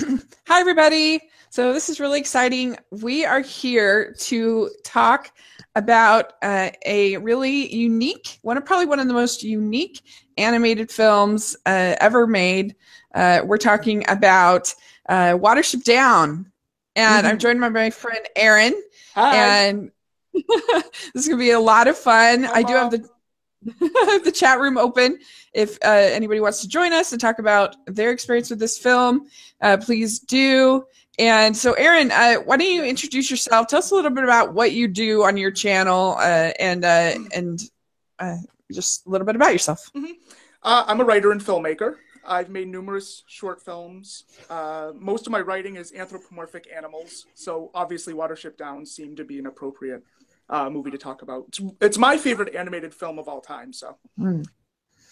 Hi, everybody. So, this is really exciting. We are here to talk about uh, a really unique, one of probably one of the most unique animated films uh, ever made. Uh, we're talking about uh, Watership Down. And Mm-hmm. I'm joined by my friend Aaron. Hi. And this is going to be a lot of fun. I do have the the chat room open. If uh, anybody wants to join us and talk about their experience with this film, uh, please do. And so, Aaron, uh, why don't you introduce yourself? Tell us a little bit about what you do on your channel, uh, and uh, and uh, just a little bit about yourself. Uh, I'm a writer and filmmaker. I've made numerous short films. Most of my writing is anthropomorphic animals, so obviously Watership Down seemed to be an appropriate uh, movie to talk about. It's, it's my favorite animated film of all time, so Hmm.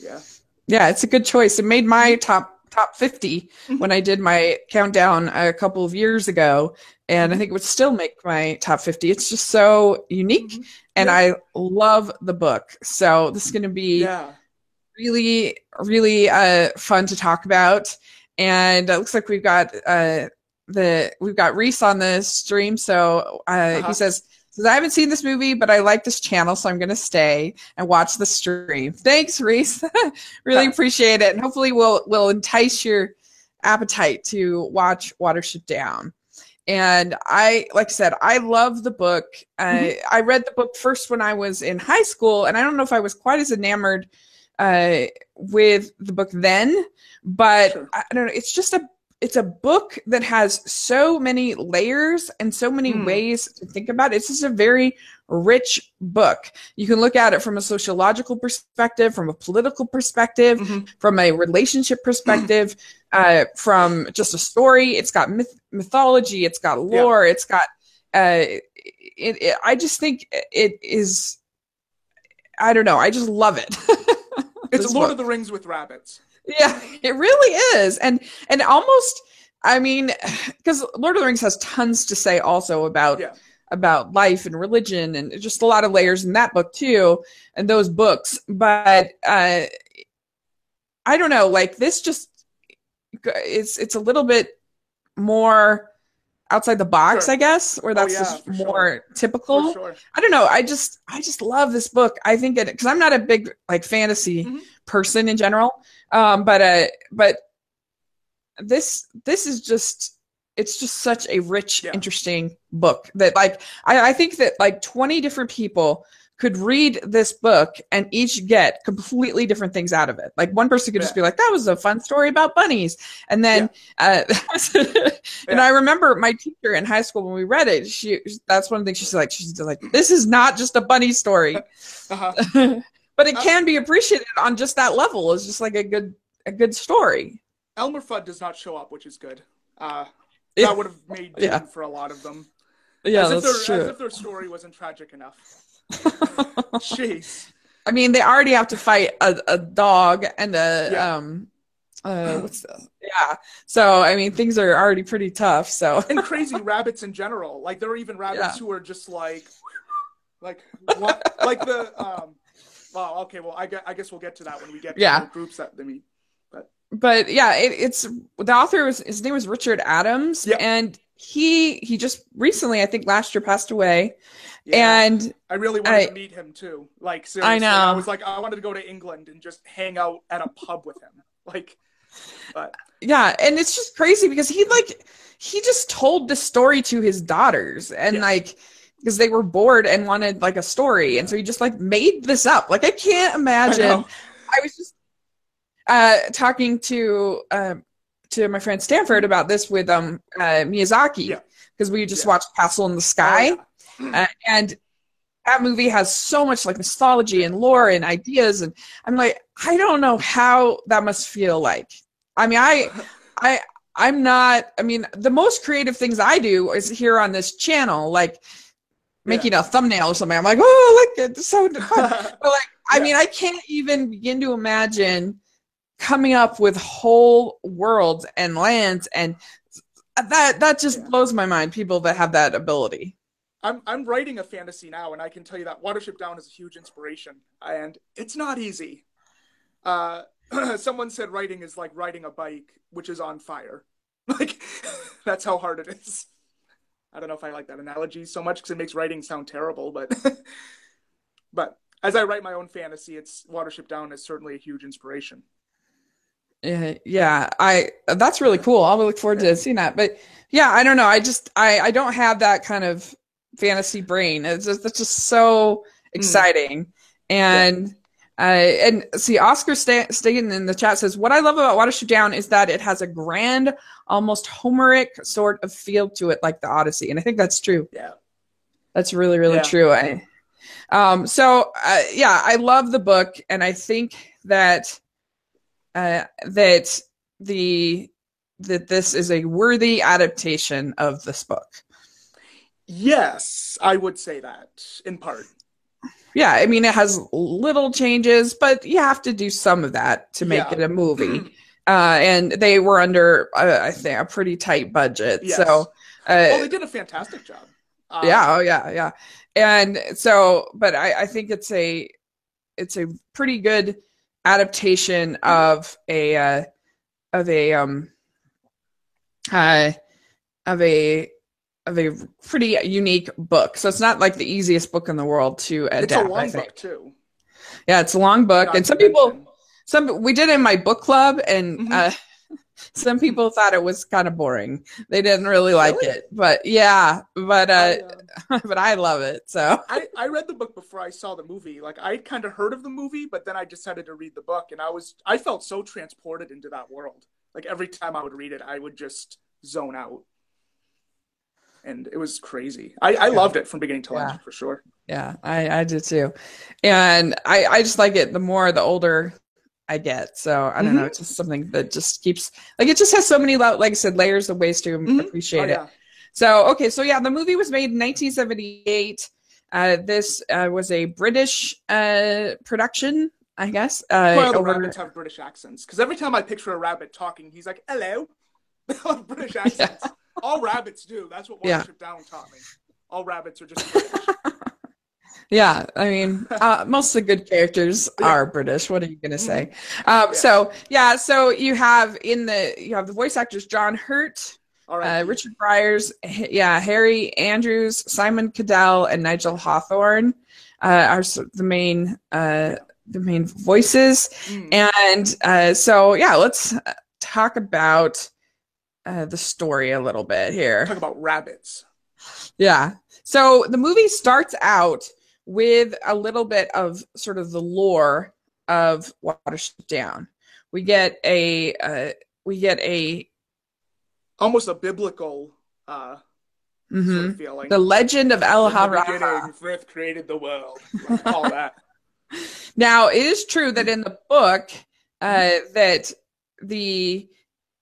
yeah. Yeah, it's a good choice. It made my top top 50 when I did my countdown a couple of years ago, and I think it would still make my top 50. It's just so unique, Mhm. and Yeah. I love the book. So this is going to be Yeah. really, really uh, fun to talk about. And it looks like we've got uh, the we've got Reese on the stream. So uh, Uh-huh. he says. Says, I haven't seen this movie, but I like this channel, so I'm going to stay and watch the stream. Thanks, Reese. really Yeah. appreciate it, and hopefully, we'll we'll entice your appetite to watch Watership Down. And I, like I said, I love the book. I I read the book first when I was in high school, and I don't know if I was quite as enamored uh, with the book then, but Sure. I don't know. It's just a it's a book that has so many layers and so many Mm. ways to think about it. It's just a very rich book. You can look at it from a sociological perspective, from a political perspective, Mhm. from a relationship perspective, uh, from just a story. It's got myth- mythology. It's got lore. It's got. Uh, it, it, I just think it is. I don't know. I just love it. It's Lord book. of the Rings with rabbits. Yeah, it really is, and and almost. I mean, because Lord of the Rings has tons to say also about Yeah. about life and religion and just a lot of layers in that book too, and those books. But uh, I don't know, like this just it's it's a little bit more outside the box, Sure. I guess, where that's yeah, just for sure. more typical. Sure. I don't know. I just I just love this book. I think it because I'm not a big like fantasy Mhm. Person in general. Um, but uh, but this this is just it's just such a rich, Yeah. interesting book that like I, I think that like 20 different people could read this book and each get completely different things out of it. Like one person could just be like, "That was a fun story about bunnies," and then, uh, and Yeah. I remember my teacher in high school when we read it. She that's one thing she's like, she's like, "This is not just a bunny story." Uh-huh. but it Uh, can be appreciated on just that level. It's just like a good a good story. Elmer Fudd does not show up, which is good. Uh, Yeah. that would have made Yeah. For a lot of them. Yeah, as if that's their, As if their story wasn't tragic enough. Jeez. I mean, they already have to fight a, a dog and a Yeah. um uh what's the yeah. So I mean things are already pretty tough. So and crazy rabbits in general. Like there are even rabbits Yeah. who are just like, like what? like the um. Well, okay. Well, I guess, I guess we'll get to that when we get to Yeah. the groups that they meet. but but yeah, it, it's the author was his name was Richard Adams Yeah. and he he just recently I think last year passed away Yeah. and I really wanted I- to meet him too. Like seriously, I know. I was like, I wanted to go to England and just hang out at a pub with him. Like, but Yeah, and it's just crazy because he like he just told the story to his daughters and Yeah. like because they were bored and wanted like a story and so he just like made this up. Like I can't imagine. know. I, was just uh talking to um to my friend Stanford about this with um uh Miyazaki Yeah. because we just Yeah. watched Castle in the Sky Oh, yeah. uh, and that movie has so much like mythology and lore and ideas and i'm like i don't know how that must feel like i mean i i i'm not i mean the most creative things i do is here on this channel like making a thumbnail or something i'm like oh look it's so fun but like i Yeah. mean i can't even begin to imagine coming up with whole worlds and lands and that that just Yeah. blows my mind people that have that ability I'm I'm writing a fantasy now, and I can tell you that Watership Down is a huge inspiration, and it's not easy. Uh, someone said writing is like riding a bike, which is on fire. Like that's how hard it is. I don't know if I like that analogy so much because it makes writing sound terrible, but but as I write my own fantasy, it's Watership Down is certainly a huge inspiration. Yeah, yeah, I that's really cool. I'll look forward to seeing that. But yeah, I don't know. I just I I don't have that kind of fantasy brain. It's just it's just so hmm. exciting. Mm. And uh, and see, Oscar Staten in the chat says, "What I love about Watership Down is that it has a grand, almost Homeric sort of feel to it, like the Odyssey." And I think that's true. Yeah, that's really, really yeah. true. I, um, so uh, yeah, I love the book, and I think that uh, that the that this is a worthy adaptation of this book. Yes, I would say that in part. Yeah, I mean it has little changes, but you have to do some of that to make yeah. it a movie. uh, and they were under, uh, I think, a pretty tight budget. Yes. So, uh, oh, they did a fantastic job. Um, yeah, oh yeah, yeah. And so, but I, I think it's a, it's a pretty good adaptation of a, uh, of a, um, uh, of a of a pretty unique book. So it's not like the easiest book in the world to adapt. It's a long book too. Yeah, it's a long book, not and some people, some we did in my book club, and mm-hmm. uh, some people thought it was kind of boring. They didn't really like really? it, but yeah, but uh, I, uh, but I love it. So I I read the book before I saw the movie. Like I kind of heard of the movie, but then I decided to read the book, and I was I felt so transported into that world. Like every time I would read it, I would just zone out and it was crazy. I, I loved it from beginning to yeah. end for sure. Yeah, I, I did too. And I, I just like it the more the older I get. So I don't mm-hmm. know. It's just something that just keeps like it just has so many like I said layers of ways to mm-hmm. appreciate oh, yeah. it. So okay, so yeah, the movie was made in 1978. Uh, this uh, was a British uh, production, I guess. Uh, well, the over... rabbits have British accents because every time I picture a rabbit talking, he's like, "Hello," British accents. Yeah. All rabbits do. That's what Watership yeah. Down taught me. All rabbits are just British. yeah, I mean, uh, most of the good characters yeah. are British. What are you gonna mm-hmm. say? Mm-hmm. Um, yeah. So yeah, so you have in the you have the voice actors John Hurt, uh, Richard Briers, yeah, Harry Andrews, Simon Cadell, and Nigel Hawthorne uh, are the main uh, the main voices. Mm. And uh, so yeah, let's talk about uh, the story a little bit here. Talk about rabbits. Yeah. So the movie starts out with a little bit of sort of the lore of Watership Down. We get a uh, we get a almost a biblical uh, mm-hmm. sort of feeling. The legend of El-ahrairah. Frith created the world. All that. Now it is true that in the book uh, that the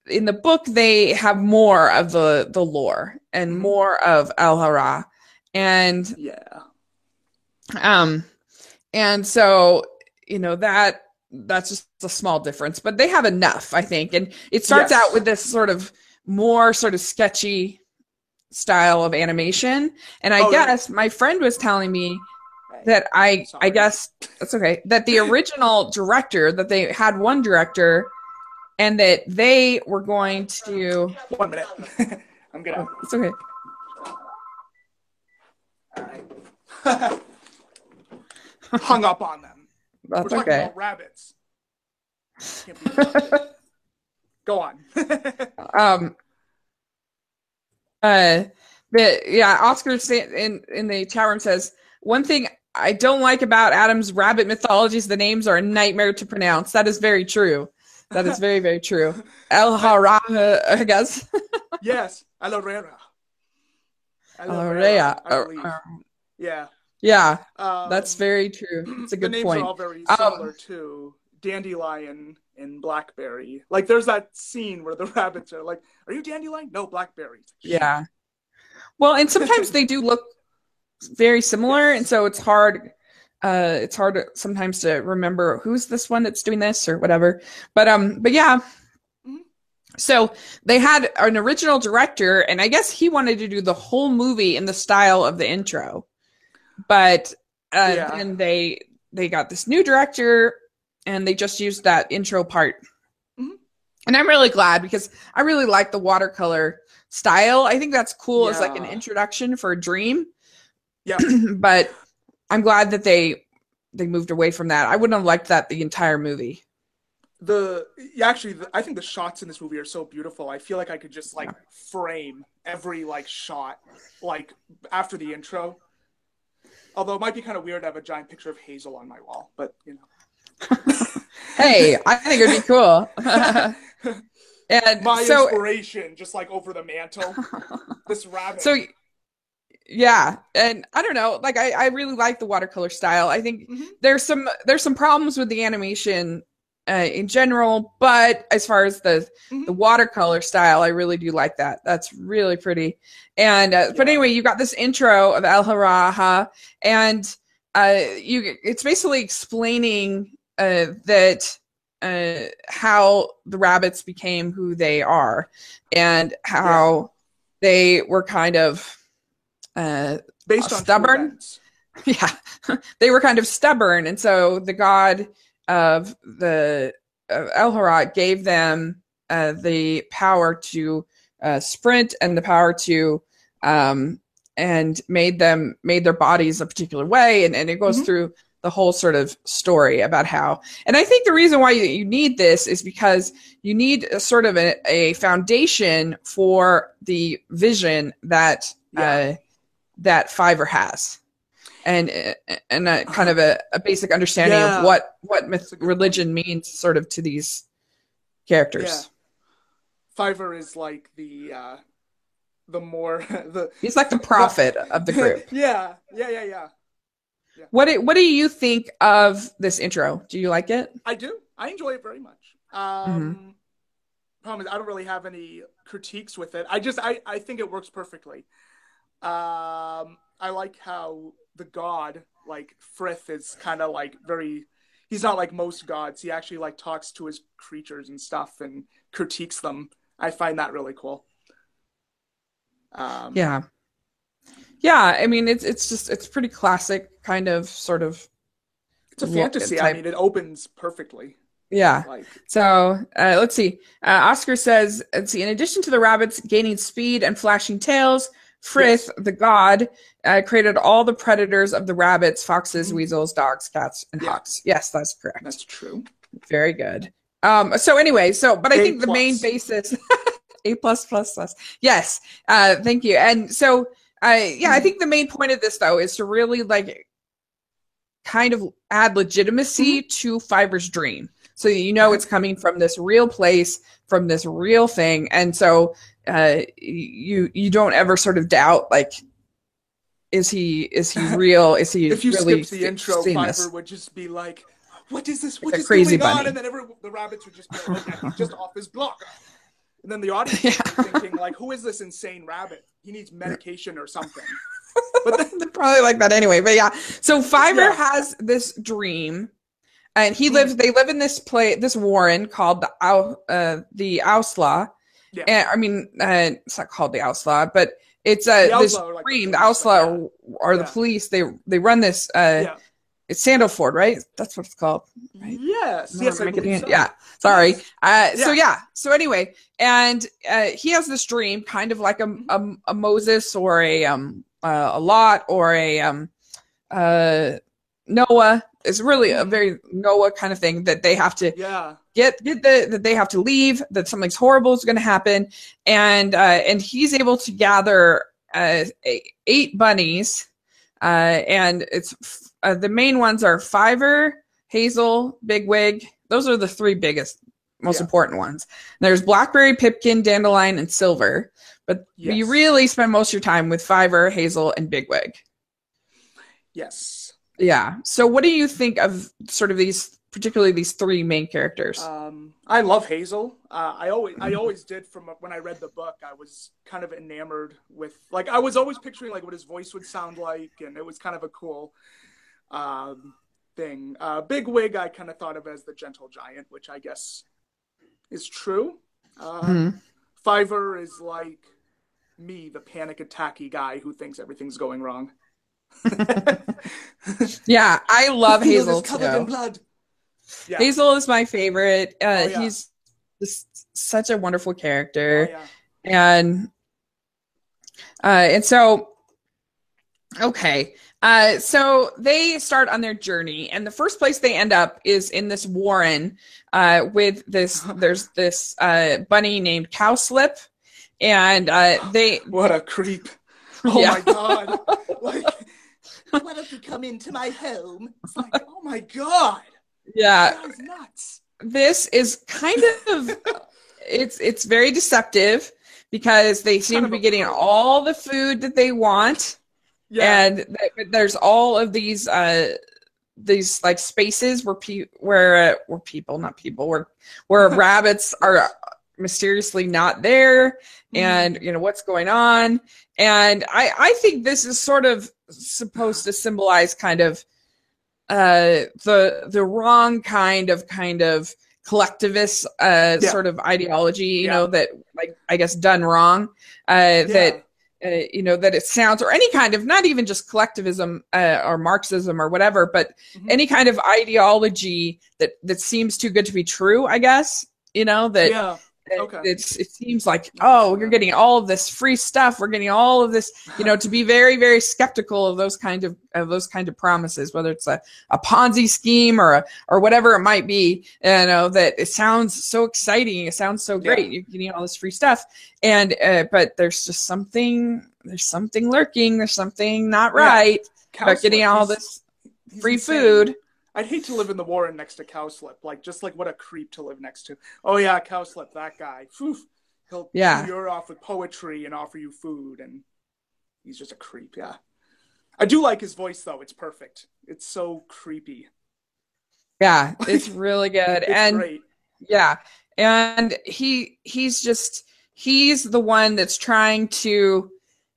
in the book they have more of the the lore and mm-hmm. more of El-ahrairah, and yeah, um, and so you know that that's just a small difference, but they have enough, I think, and it starts yes. out with this sort of more sort of sketchy style of animation, and I oh, guess yeah. my friend was telling me that I Sorry. I guess that's okay that the original director that they had one director and that they were going to. One minute. I'm gonna. Oh, it's okay. Hung up on them. That's we're okay. rabbits. Go on. um. Uh. But yeah, Oscar in in the chat room says one thing I don't like about Adam's rabbit mythologies. The names are a nightmare to pronounce. That is very true. That is very, very true. El Hara, I guess. yes, El Herrera. El Herrera. Uh, yeah. Yeah, um, that's very true. It's a good the names point. are all very similar um, too. Dandelion and Blackberry. Like, there's that scene where the rabbits are like, "Are you Dandelion? No, Blackberry." Yeah. Well, and sometimes they do look very similar, yes. and so it's hard uh it's hard sometimes to remember who's this one that's doing this or whatever but um but yeah mm-hmm. so they had an original director and i guess he wanted to do the whole movie in the style of the intro but uh yeah. and they they got this new director and they just used that intro part mm-hmm. And I'm really glad because I really like the watercolor style. I think that's cool as like an introduction for a dream. Yeah. but I'm glad that they they moved away from that. I wouldn't have liked that the entire movie. the yeah, actually the, i think the shots in this movie are so beautiful i feel like i could just like frame every like shot like after the intro although it might be kind of weird to have a giant picture of hazel on my wall but you know Hey, I think it'd be cool. and my so inspiration just like over the mantle this rabbit so yeah and i don't know like i, I really like the watercolor style. I think Mhm. there's some there's some problems with the animation uh, in general but as far as the Mhm. the watercolor style i really do like that. That's really pretty. And uh, but anyway you got this intro of El-ahrairah and uh you it's basically explaining uh that uh how the rabbits became who they are and how they were kind of uh based on stubborn? yeah they were kind of stubborn and so the god of the uh, elharat gave them uh, the power to uh, sprint and the power to um and made them made their bodies a particular way and, and it goes Mhm. through the whole sort of story about how and i think the reason why you, you need this is because you need a sort of a, a foundation for the vision that uh, that Fiver has, and and a kind of a, a basic understanding Yeah. of what what myth That's a good religion means, sort of to these characters. fiver is like the uh the more the He's like the prophet of the group. yeah yeah yeah yeah What do, what do you think of this intro? Do you like it? I do. I enjoy it very much. Um, Problem is, I don't really have any critiques with it. I just, I, I think it works perfectly. Um, I like how the god, like Frith, is kind of like very. He's not like most gods. He actually like talks to his creatures and stuff and critiques them. I find that really cool. Um, Yeah. Yeah, I mean it's it's just it's pretty classic kind of sort of it's a fantasy. I mean, it opens perfectly. yeah. Like, So uh, let's see. Uh, Oscar says, let's see. In addition to the rabbits gaining speed and flashing tails, Frith, the god, uh, created all the predators of the rabbits: foxes, Mhm. weasels, dogs, cats, and Yeah. hawks. Yes, that's correct. that's true. Very good. Um, so anyway, so but I A think the main basis A plus plus plus. Yes. Uh thank you. And so I yeah, I think the main point of this though is to really like kind of add legitimacy to Fiver's dream. So you know it's coming from this real place, from this real thing. And so uh you you don't ever sort of doubt like is he is he real? Is he if you really skip the intro, Fiver would just be like, "What is this? What Like a is crazy going on?" And then every, the rabbits would just be like, "Yeah, just off his block." And then the audience Yeah. would be thinking, "Like, who is this insane rabbit? He needs medication or something." But then, They're probably like that anyway. But yeah, so Fiver Yeah. has this dream, and he Hmm. lives. They live in this play, this warren called the uh, the Owsla. Yeah. And I mean, uh, it's not called the Owsla, but it's uh, The this Outlaw are like the dream. The police, but Owsla or the police. They they run this. Uh, yeah. It's Sandleford, right? That's what it's called. Right? Yes, No, yes, I'm I making believe it- so. Yeah, sorry. Uh, So Yeah. yeah. So anyway, and uh, he has this dream, kind of like a a, a Moses or a um uh, a Lot or a um uh Noah. It's really a very Noah kind of thing that they have to Yeah, get get the that they have to leave that something's horrible is going to happen. And uh and he's able to gather uh eight, bunnies uh and it's uh, the main ones are fiver hazel bigwig those are the three biggest most Yeah. important ones. There's blackberry pipkin dandelion and silver. But you really spend most of your time with fiver hazel and bigwig yes. Yeah so what do you think of sort of these particularly these three main characters Um, I love Hazel. Uh, I always, I Mm-hmm. always did. From when I read the book, I was kind of enamored with, like, I was always picturing like what his voice would sound like, and it was kind of a cool um, thing. Uh, Bigwig, I kind of thought of as the gentle giant, which I guess is true. Uh, Mhm. Fiver is like me, the panic attacky guy who thinks everything's going wrong. yeah i love The hazel is covered too. in blood. Yeah. Hazel is my favorite. Uh, Oh, yeah. He's just such a wonderful character. Oh, yeah. and uh and so okay uh so they start on their journey and the first place they end up is in this warren uh with this there's this uh bunny named cowslip and uh they What a creep. Oh Yeah. my god. Like, why don't you come into my home? It's like, oh my god. yeah nuts. this is kind of it's it's very deceptive because they seem to be getting all the food that they want Yeah. and th- there's all of these uh these like spaces where pe- where uh, where people not people where where rabbits are mysteriously not there and you know what's going on and i i think this is sort of supposed to symbolize kind of uh the the wrong kind of kind of collectivist uh Yeah. sort of ideology you Yeah. know that like i guess done wrong uh that uh, you know that it sounds or any kind of not even just collectivism uh, or marxism or whatever but Mhm. any kind of ideology that that seems too good to be true i guess you know that yeah. Okay. it's it seems like oh you're getting all of this free stuff. We're getting all of this you know to be very very skeptical of those kind of of those kind of promises whether it's a, a ponzi scheme or a, or whatever it might be you know that it sounds so exciting. It sounds so great. Yeah. you're getting all this free stuff. And uh, but there's just something there's something lurking. There's something not Yeah. right about getting all this free food I'd hate to live in the Warren next to Cowslip. Like, just like what a creep to live next to. Oh yeah, Cowslip, that guy. Phew. He'll Yeah. chew your off with poetry and offer you food, and he's just a creep. Yeah. I do like his voice though. It's perfect. It's so creepy. yeah it's really good It's and great. Yeah. And he he's just he's the one that's trying to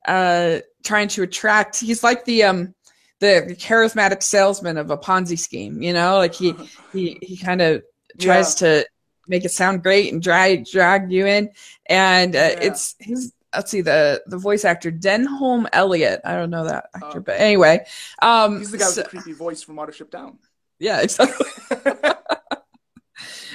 uh trying to attract he's like the um the, charismatic salesman of a Ponzi scheme, you know? Like he he he kind of tries to make it sound great and drag drag you in and uh, Yeah. it's he's let's see the the voice actor Denholm Elliott. I don't know that actor, Oh. but anyway. Um He's the guy with the creepy voice from Watership Down. yeah, exactly.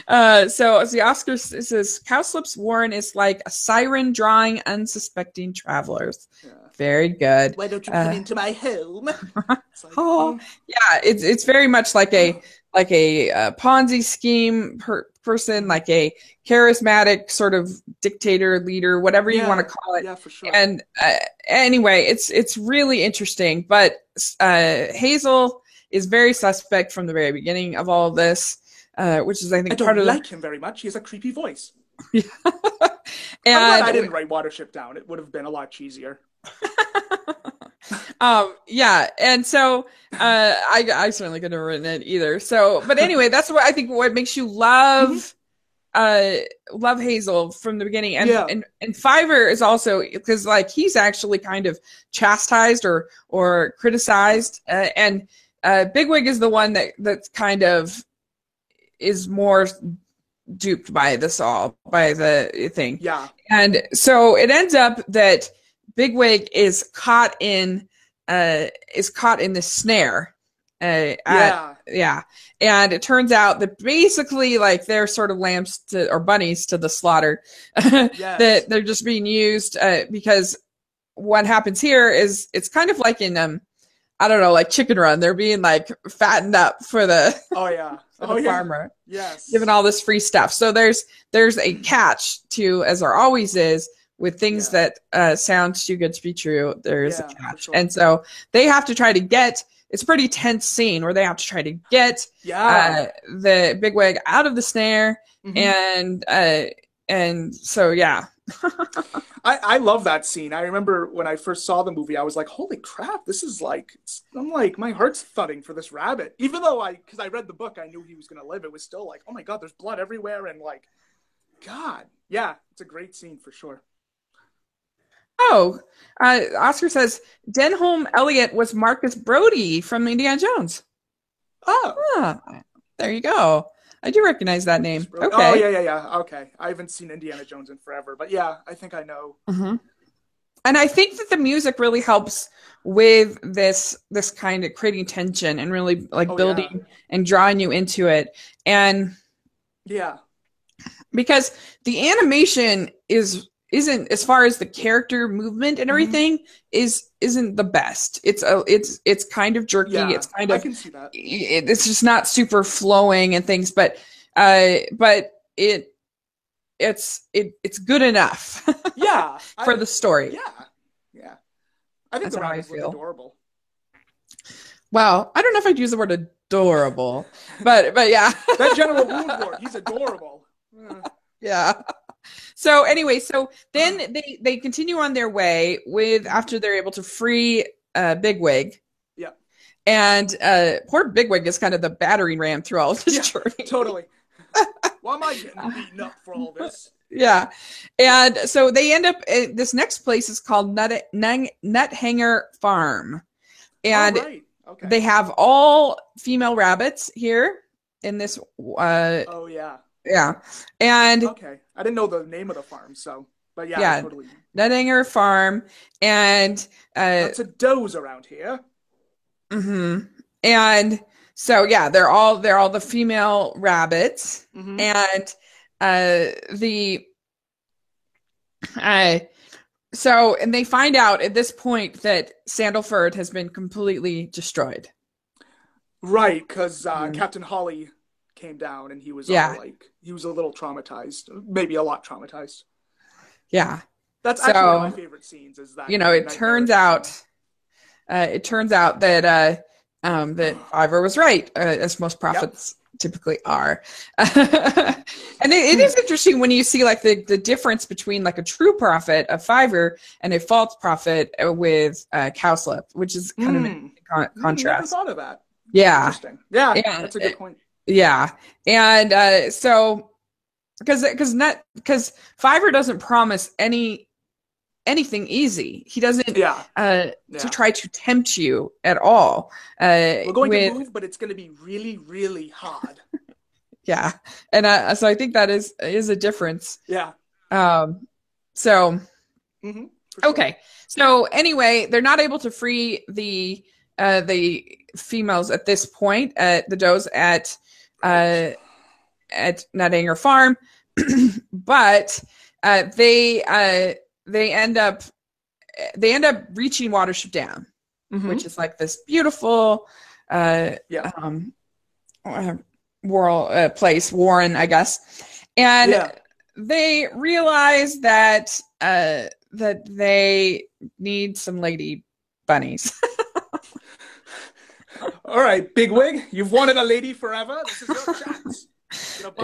Uh, so as the Oscar says, Cowslip's Warren is like a siren drawing unsuspecting travelers. Yeah. Very good. Why don't you Uh, come into my home? Like, Oh, Yeah, it's it's very much like a like a uh, Ponzi scheme per- person, like a charismatic sort of dictator leader, whatever you want to call it. yeah, for sure. And uh, anyway, it's it's really interesting. But uh, Hazel is very suspect from the very beginning of all of this, uh, which is I think I don't part of like him very much. He has a creepy voice. the. I'm glad I didn't write Watership Down. It would have been a lot cheesier. um yeah and so uh i i certainly couldn't have written it either so but anyway that's what i think what makes you love uh love hazel from the beginning and Yeah. and and fiver is also because like he's actually kind of chastised or or criticized uh, and uh bigwig is the one that that's kind of is more duped by this all by the thing Yeah. and so it ends up that Bigwig is caught in uh is caught in the snare. Uh, at- Yeah. yeah. And it turns out that basically like they're sort of lambs to or bunnies to the slaughter. Yes. that they're just being used uh, because what happens here is it's kind of like in um I don't know, like chicken run. They're being like fattened up for the, Oh yeah. For Oh the yeah. farmer Yes. given all this free stuff. So there's there's a catch to as there always is with things Yeah. that uh, sound too good to be true. There's Yeah, a catch, sure. and so they have to try to get. It's a pretty tense scene where they have to try to get Yeah. uh, the bigwig out of the snare, Mhm. and uh, and so yeah, I, I love that scene. I remember when I first saw the movie, I was like, "Holy crap! This is like." I'm like, my heart's thudding for this rabbit. Even though I, because I read the book, I knew he was gonna live. It was still like, "Oh my god, there's blood everywhere," and like, God, yeah, it's a great scene for sure. Oh, uh, Oscar says Denholm Elliott was Marcus Brody from Indiana Jones. Oh, Ah, there you go. I do recognize that name. Okay. oh yeah, yeah, yeah. Okay, I haven't seen Indiana Jones in forever, but yeah, I think I know. hmm And I think that the music really helps with this this kind of creating tension and really like Oh, building and drawing you into it. And Yeah, because the animation is isn't as far as the character movement and Mhm. everything is isn't the best. It's a it's it's kind of jerky. Yeah, it's kind of I can see that. it, it's just not super flowing and things, but uh, but it it's it it's good enough Yeah, for I- the story. Yeah, yeah. I think That's the rabbits feel. adorable. Well, I don't know if I'd use the word adorable, but but yeah. That General Woundwort, he's adorable. Yeah so anyway so then they they continue on their way with after they're able to free uh bigwig Yeah. and uh poor bigwig is kind of the battering ram through all this Yeah, journey totally. Why am I getting beaten up for all this? yeah and so they end up uh, this next place is called nut nut, farm and right. Okay. they have all female rabbits here in this uh oh yeah. Yeah and Okay. I didn't know the name of the farm, so but yeah, Yeah. totally. Nuthanger Farm, and uh, Lots of does around here. mhm. and so yeah, they're all they're all the female rabbits, Mhm. and uh, the uh, so and they find out at this point that Sandleford has been completely destroyed. Right, because uh, Mhm. Captain Holly came down and he was Yeah. like he was a little traumatized, maybe a lot traumatized. Yeah, That's actually one of So, my favorite scenes. Is that you know, it turns out, uh, it turns out that uh, um, that Ivor was right, uh, as most prophets typically are. and it, it is interesting when you see like the the difference between like a true prophet of Fiver and a false prophet uh, with uh, Cowslip, which is kind of Mm. a con- Hmm, contrast. Never thought of that. Yeah, Interesting. Yeah, Yeah, that's a good point. Yeah, and uh, so because because not because Fiver doesn't promise any anything easy. He doesn't Yeah, uh, yeah. to try to tempt you at all. Uh, We're going with, to move, but it's going to be really, really hard. yeah, and uh, so I think that is is a difference. Yeah. Um, so hmm okay, so anyway, they're not able to free the uh, the females at this point at the does at uh, at Nuthanger Farm, but uh, they uh, they end up they end up reaching Watership Down. which is like this beautiful uh Yeah. um uh, world uh, place warren i guess and Yeah. they realize that uh that they need some lady bunnies All right, Bigwig, you've wanted a lady forever. This is your chance.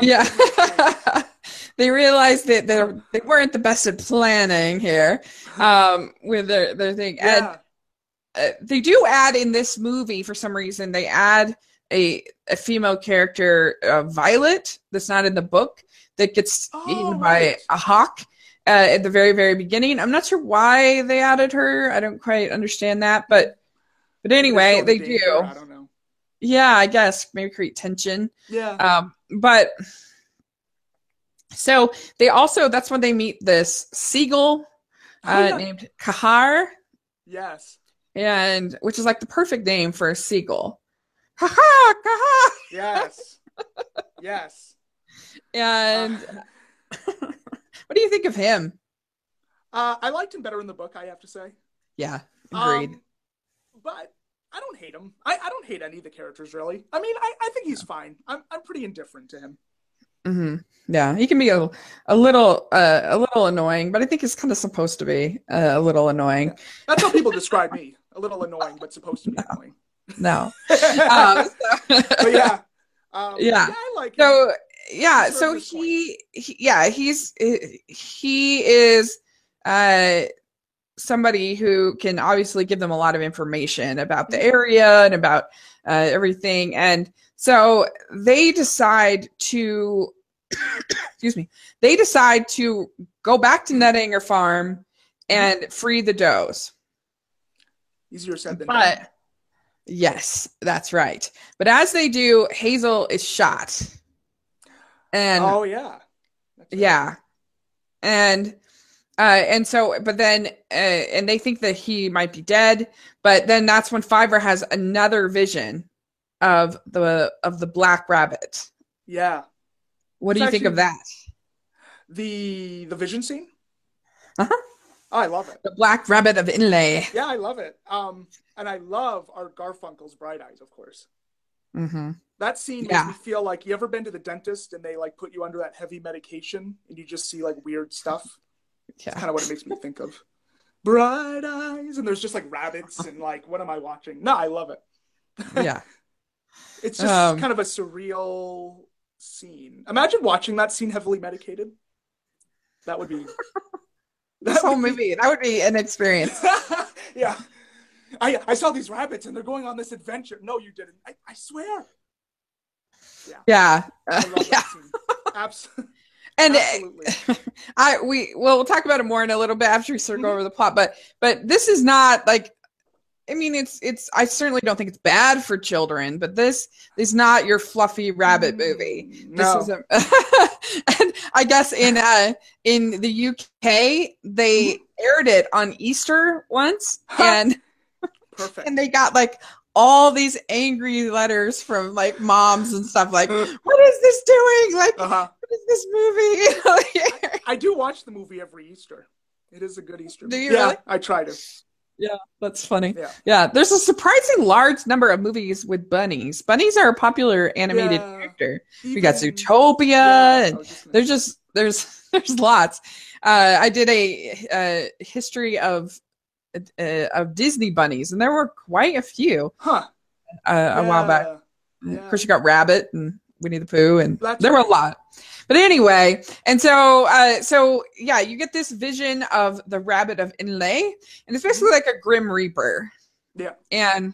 Yeah they realized that they're they weren't the best at planning here um with their their thing and yeah. uh, they do add in this movie for some reason they add a a female character uh, Violet that's not in the book that gets Oh, eaten by right. a hawk uh, at the very very beginning. I'm not sure why they added her. I don't quite understand that, but but anyway, they danger, do. I don't know. Yeah, I guess maybe create tension. Yeah. Um, but so they also that's when they meet this seagull Oh, uh, yeah. named Kehaar. Yes. and which is like the perfect name for a seagull. Ha ha, ha Yes. yes. And Uh, what do you think of him? uh, I liked him better in the book, I have to say. Yeah, agreed. Um, but I don't hate him. I, I don't hate any of the characters really. I mean, I, I think he's fine. I'm I'm pretty indifferent to him. hmm Yeah, he can be a, a little uh, a little annoying, but I think he's kind of supposed to be uh, a little annoying. That's how people describe me. A little annoying, but supposed to be annoying. No, um, but yeah. Um, Yeah. I like him. so yeah, so he, he yeah he's he is uh somebody who can obviously give them a lot of information about the area and about uh, everything. And so they decide to excuse me they decide to go back to Nuthanger farm and free the does. Easier said than but done. yes that's right. But as they do hazel is shot. And Oh yeah. That's right. yeah. And uh and so but then uh, and they think that he might be dead but then that's when fiver has another vision of the of the black rabbit Yeah. what do It's you think of that The the vision scene. Uh-huh. Oh, I love it. The Black Rabbit of Inlé. Yeah, I love it. Um, and I love Art Garfunkel's Bright Eyes, of course. Mm-hmm. That scene Yeah. makes me feel like you ever been to the dentist and they like put you under that heavy medication and you just see like weird stuff. Yeah. kind of what it makes me think of. Bright eyes, and there's just like rabbits and like, what am I watching? No, I love it. Yeah. It's just Um, kind of a surreal scene. Imagine watching that scene heavily medicated. That would be. This whole would be- movie, that would be an experience. yeah. I I saw these rabbits and they're going on this adventure. No, you didn't. I, I swear. Yeah. Yeah. that scene. Abs- And uh. I we well we'll talk about it more in a little bit after we sort of go Mhm. over the plot, but but this is not like I mean it's it's I certainly don't think it's bad for children, but this is not your fluffy rabbit movie. This No. is a and I guess in uh in the UK they aired it on Easter once and Perfect. and they got like all these angry letters from like moms and stuff like what is this doing like uh-huh. What is this movie I do watch the movie every Easter. It is a good Easter. Do you yeah, really? I try to. Yeah, that's funny. Yeah. Yeah, there's a surprising large number of movies with bunnies. Bunnies are a popular animated Yeah. character. We got Zootopia, Yeah, and just there's just there's there's lots. Uh, I did a, a history of uh, of Disney bunnies, and there were quite a few huh. uh, a while back. Yeah. Of course, you got Rabbit and Winnie the Pooh, and That's there were a lot. But anyway, and so uh, so yeah, you get this vision of the Rabbit of Inlé, and it's basically like a Grim Reaper. Yeah. And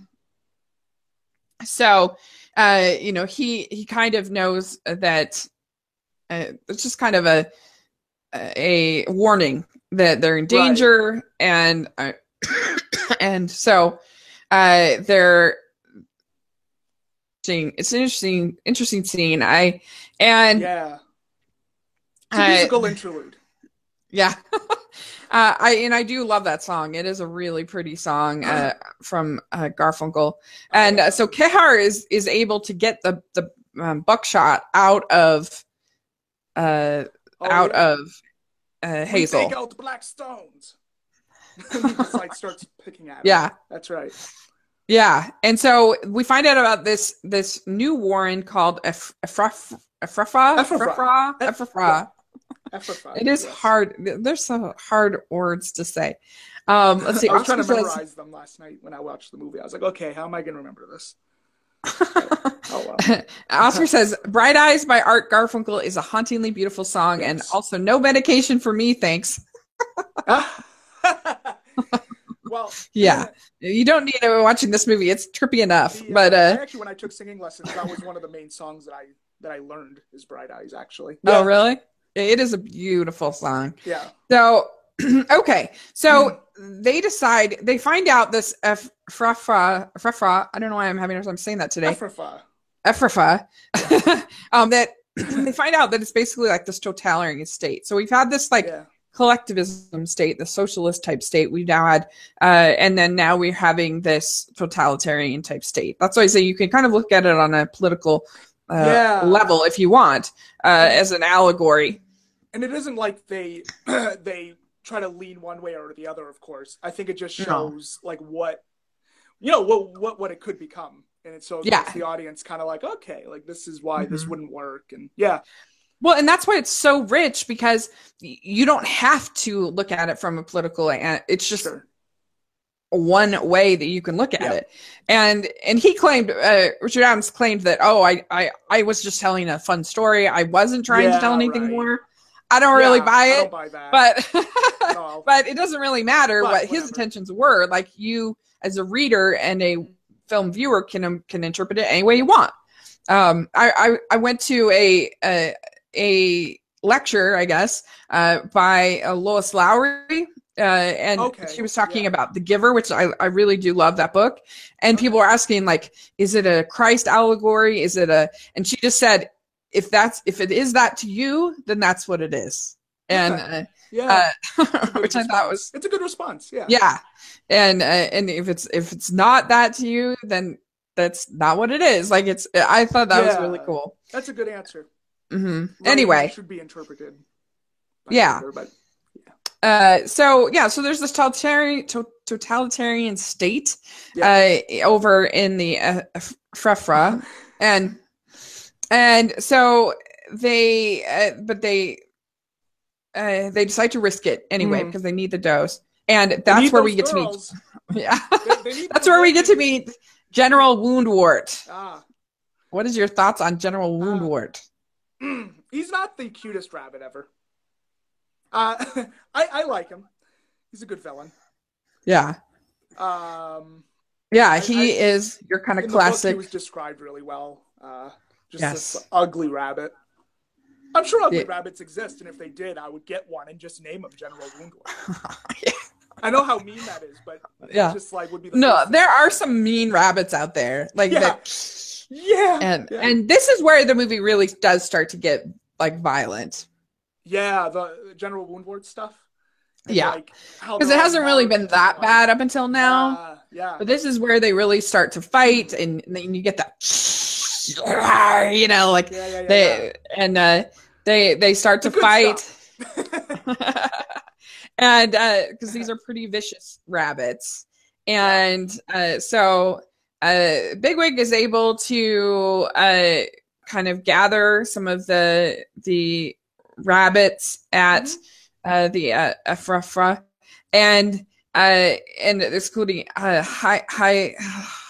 so, uh, you know, he he kind of knows that uh, it's just kind of a a warning that they're in danger, and uh, and so uh, they're seeing it's an interesting interesting scene. I and Yeah. It's a I- musical interlude. yeah. uh, I and I do love that song. It is a really pretty song uh, from uh, Garfunkel, and uh, so Kehaar is is able to get the the um, buckshot out of uh Oh, out yeah. of uh, We Hazel. Take out the black stones. he just like starts picking at. him. Yeah, That's right. yeah, and so we find out about this this new Warren called Eph- Efrafa Efrafa Efrafa. It is yes. hard. There's some hard words to say. Um, let's see. I was trying to Oscar says- memorize them last night when I watched the movie. I was like, okay, how am I going to remember this? Oh well. Oscar says, Bright Eyes by Art Garfunkel is a hauntingly beautiful song and also no medication for me, thanks. well, Yeah. You don't need to be watching this movie. It's trippy enough. But uh, uh actually, when I took singing lessons, that was one of the main songs that I that I learned is "Bright Eyes." Actually, oh really? It is a beautiful song. Yeah, So okay. So Hmm. they decide they find out this Efrafa Efrafa, I don't know why I'm having I'm saying that today. Efrafa. Efrafa, um, that they find out that it's basically like this totalitarian state. So we've had this like yeah, collectivism state, the socialist type state we've now had, uh, and then now we're having this totalitarian type state. That's why I say you can kind of look at it on a political uh, Yeah. level if you want, uh, as an allegory. And it isn't like they they try to lean one way or the other. Of course, I think it just No. shows like what you know what what what it could become, and it's so Yeah. the audience kind of like, okay, like this is why this Mhm. wouldn't work, and yeah, Well, and that's why it's so rich because you don't have to look at it from a political. It's just sure, one way that you can look at Yeah. it and and he claimed uh richard adams claimed that oh i i i was just telling a fun story i wasn't trying to tell anything right. more i don't really Yeah, buy it buy but No. but it doesn't really matter But what his intentions were. Like you as a reader and a film viewer can um, can interpret it any way you want. Um i i, I went to a, a a lecture i guess uh by uh, lois lowry uh, and Okay, she was talking yeah. about the giver which I, I really do love that book. And people were asking like is it a christ allegory? Is it a and she just said if that's if it is that to you then that's what it is and Okay. uh, yeah, uh, It's a good which I thought response. was it's a good response. Yeah, yeah, and uh, and if it's if it's not that to you, then that's not what it is. Like it's I thought that was really cool. that's a good answer. Mm-hmm. Anyway, should be interpreted. Yeah. But Uh, so yeah, so there's this totalitarian to- totalitarian state Yeah. uh, over in the uh, Frefra, and and so they, uh, but they, uh, they decide to risk it anyway Mhm. because they need the dose, and that's where we get to meet. Yeah, They- they that's where we get to meet General Woundwort. Ah. What is your thoughts on General Uh, Woundwort? He's not the cutest rabbit ever. Uh, I, I like him. He's a good villain. Yeah, Um, yeah, I- he I- is your kind of the book, classic. he was described really well. Uh, just Yes. this ugly rabbit. I'm sure ugly Yeah. rabbits exist, and if they did, I would get one and just name him General Woundwort. Yeah. I know how mean that is, but Yeah. just like would be the No, there are some mean rabbits out there, like Yeah. that. Yeah, And yeah. and this is where the movie really does start to get like violent yeah, the General Woundwort stuff. Yeah. because they're it hasn't really been that bad up until now. uh, yeah, But this is where they really start to fight, and then you get that, you know, like yeah, yeah, yeah, they and uh, they they start to fight, and because these are pretty vicious rabbits, and uh, so uh, Bigwig is able to uh, kind of gather some of the the rabbits at Mhm. uh, the uh, Efrafa, and uh, and excluding uh, Hi Hi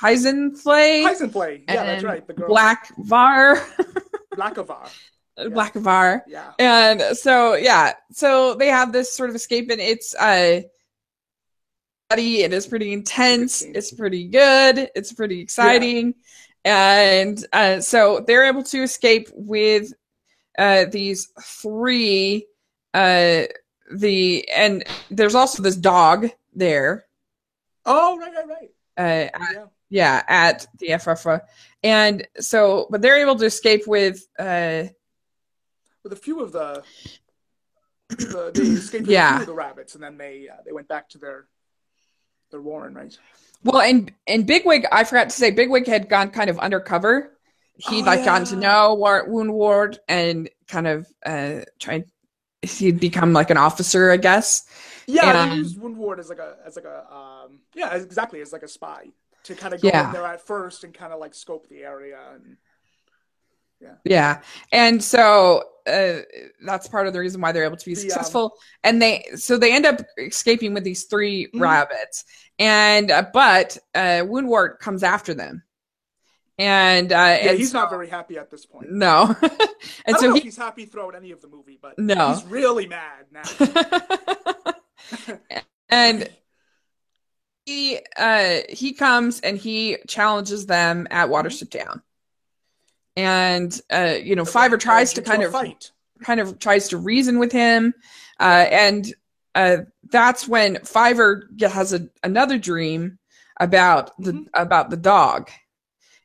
Hyzenthlay, Hyzenthlay. Yeah, that's right. The girl. Black Var, Blackavar. Black Var. Yeah. And so yeah, so they have this sort of escape, and it's uh, bloody. It is pretty intense. It's pretty good. It's pretty exciting, and uh, so they're able to escape with uh these three. Uh, the and there's also this dog there. Oh, right, right, right. Uh, at- Yeah. yeah, at the Efrafa, and so but they're able to escape with uh With a few of the, the they escaped with a Yeah. few of the rabbits, and then they uh, they went back to their their warren, right? Well, and and Bigwig, I forgot to say, Bigwig had gone kind of undercover. He'd Oh, like gotten to know War- Woundwort and kind of uh tried. He'd become like an officer, I guess. Yeah, And- they used Woundwort as like a as like a um yeah exactly as like a spy to kind of go Yeah. in there at first and kind of like scope the area and Yeah, and so uh, that's part of the reason why they're able to be The, um, successful. and they so they end up escaping with these 3 Mhm. rabbits, and uh, but uh, Woundwort comes after them, and uh, yeah and he's so- not very happy at this point. no, I and don't so know he if he's happy throughout any of the movie, but No. he's really mad now. and he uh he comes and he challenges them at Watership Down. And uh you know, Fiver tries to kind of fight. kind of tries to reason with him. Uh and uh that's when Fiver has a, another dream about the Mhm. about the dog.